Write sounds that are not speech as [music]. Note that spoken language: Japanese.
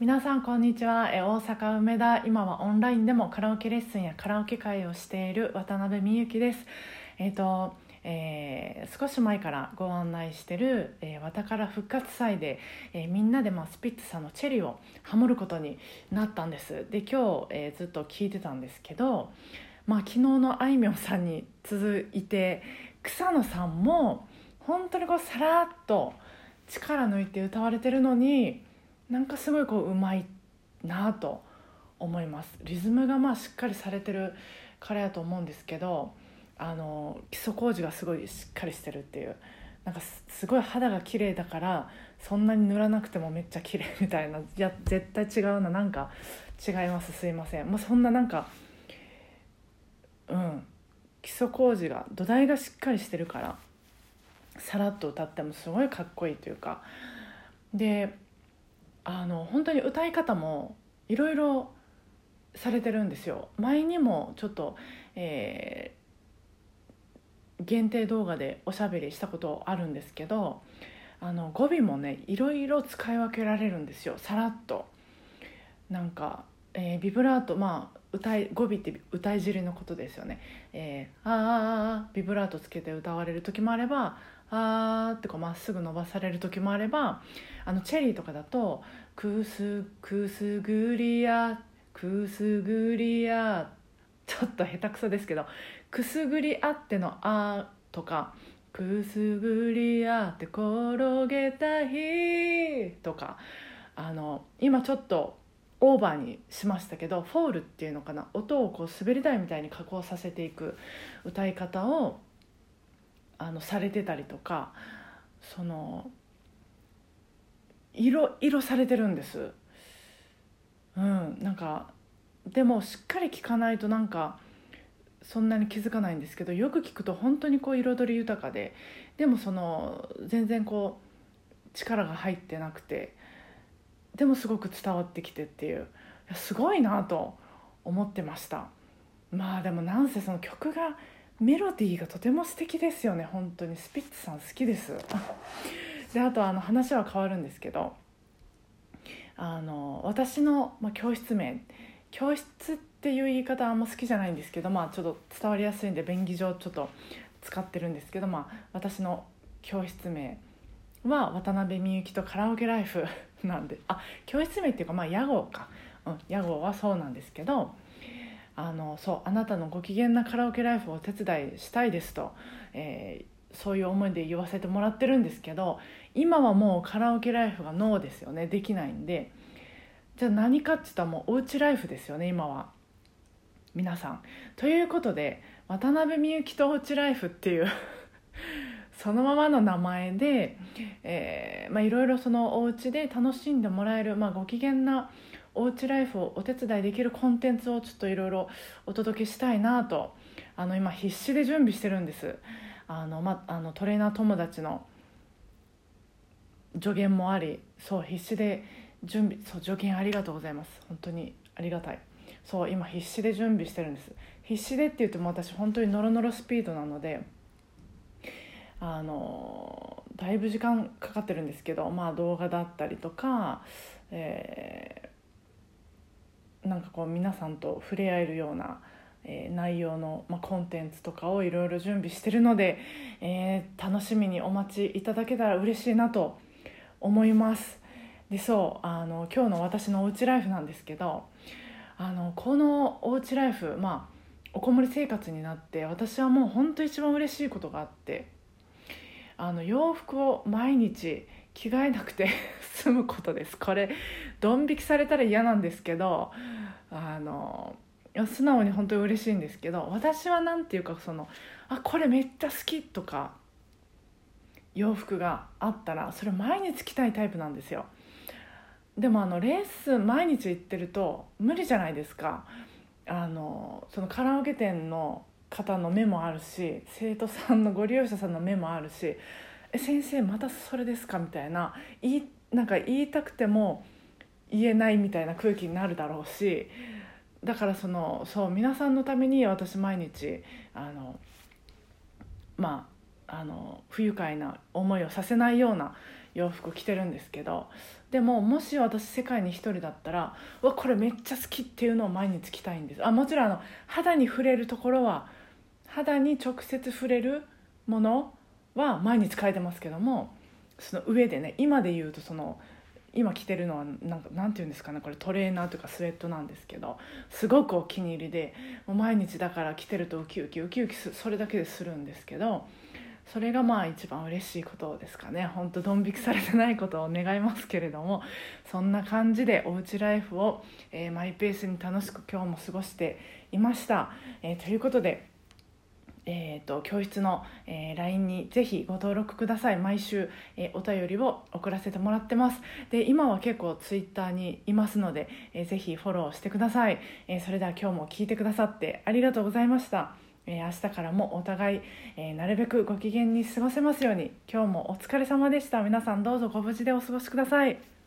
皆さんこんにちは。大阪梅田今はオンラインでもカラオケレッスンやカラオケ会をしている渡辺美幸です。えっ、とえー少し前からご案内してる「えー、わたから復活祭で」えーみんなで、まあ、スピッツさんの「チェリー」をハモることになったんです。で今日、えずっと聞いてたんですけど、まあ、昨日のあいみょんさんに続いて草野さんも本当にこうさらっと力抜いて歌われてるのになんかすごいこううまいなと思います。リズムがまあしっかりされてるからやと思うんですけどあの基礎工事がすごいしっかりしてるっていう。なんかすすごい肌が綺麗だからそんなに塗らなくてもめっちゃ綺麗みたいな。いや絶対違うな。なんか違います。すいません、まあ、そんななんかうん。基礎工事が土台がしっかりしてるからさらっと歌ってもすごいかっこいいというか。であの本当に歌い方もいろいろされてるんですよ。前にもちょっと、えー限定動画でおしゃべりしたことあるんですけどあの語尾もねいろいろ使い分けられるんですよ。さらっと。なんか、えービブラートまあ歌い語尾って歌い尻のことですよね、えー、ああビブラートつけて歌われる時もあればあーってこうまっすぐ伸ばされる時もあればあのチェリーとかだと「くすくすぐりやくすぐりや」ちょっと下手くそですけど「くすぐりあっての「あ」とか「くすぐりあって転げた日」とかあの今ちょっとオーバーにしましたけどフォールっていうのかな音をこう滑り台みたいに加工させていく歌い方をあのされてたりとかその色色されてるんです。うん、なんかでもしっかり聞かないとなんかそんなに気づかないんですけどよく聞くと本当にこう彩り豊かででもその全然こう力が入ってなくてでもすごく伝わってきてっていういやすごいなと思ってましたまあでもなんせその曲がメロディーがとても素敵ですよね。本当に。スピッツさん好きです。[laughs] であとあの話は変わるんですけどあの私の、まあ、教室名教室っていう言い方あんま好きじゃないんですけどまあちょっと伝わりやすいんで便宜上ちょっと使ってるんですけどまあ私の教室名は渡辺美幸とカラオケライフ [laughs] なんであ教室名っていうかまあ屋号か、うん、屋号はそうなんですけどあのそうあなたのご機嫌なカラオケライフをお手伝いしたいですと、えーそういう思いで言わせてもらってるんですけど今はもうカラオケライフがノーですよね。できないんで。じゃあ何かって言ったらもうおうちライフですよね今は。皆さん。ということで渡辺美幸とおうちライフっていう [laughs] そのままの名前で、いろいろそのお家で楽しんでもらえる、まあ、ご機嫌なおうちライフをお手伝いできるコンテンツをちょっといろいろお届けしたいなと。あの今必死で準備してるんです。あの、まあ、のトレーナー友達の助言もありそう必死で準備そう助言ありがとうございます。本当にありがたい。そう今必死で準備してるんです。必死でって言っても私本当にノロノロスピードなのであのだいぶ時間かかってるんですけどまあ動画だったりとか、えーなんかこう皆さんと触れ合えるような、えー内容の、まあ、コンテンツとかをいろいろ準備してるので、えー楽しみにお待ちいただけたら嬉しいなと思います。でそうあの今日の私のおうちライフなんですけどあのこのおうちライフまあおこもり生活になって私はもう本当一番嬉しいことがあってあの洋服を毎日着替えなくて済むことですこれドン引きされたら嫌なんですけどあの素直に本当に嬉しいんですけど私は何ていうかそのあこれめっちゃ好きとか洋服があったらそれ毎日着たいタイプなんですよでもあのレッス毎日行ってると無理じゃないですかあのそのカラオケ店の方の目もあるし生徒さんのご利用者さんの目もあるし「え先生またそれですか?」みたいな言いなんか言いたくても言えないみたいな空気になるだろうしだからそのそう皆さんのために私毎日あのまああの不愉快な思いをさせないような洋服着てるんですけどでももし私世界に一人だったらうわこれめっちゃ好きっていうのを毎日着たいんです。あもちろんあの肌に触れるところは肌に直接触れるものは毎日変えてますけどもその上でね今で言うとその今着てるのはなんかなんていうんですかねこれトレーナーとかスウェットなんですけどすごくお気に入りでもう毎日だから着てるとウキウキウキウキそれだけでするんですけどそれがまあ一番嬉しいことですかね本当ドン引きされてないことを願いますけれどもそんな感じでおうちライフを、えー、マイペースに楽しく今日も過ごしていました。えー、ということでえーと、教室の、えー、LINE にぜひご登録ください。毎週、えー、お便りを送らせてもらってます。で今は結構 Twitter にいますので、えー、ぜひフォローしてください、えー、それでは今日も聞いてくださってありがとうございました。え明日からもお互い、えなるべくご機嫌に過ごせますように。今日もお疲れ様でした。皆さんどうぞご無事でお過ごしください。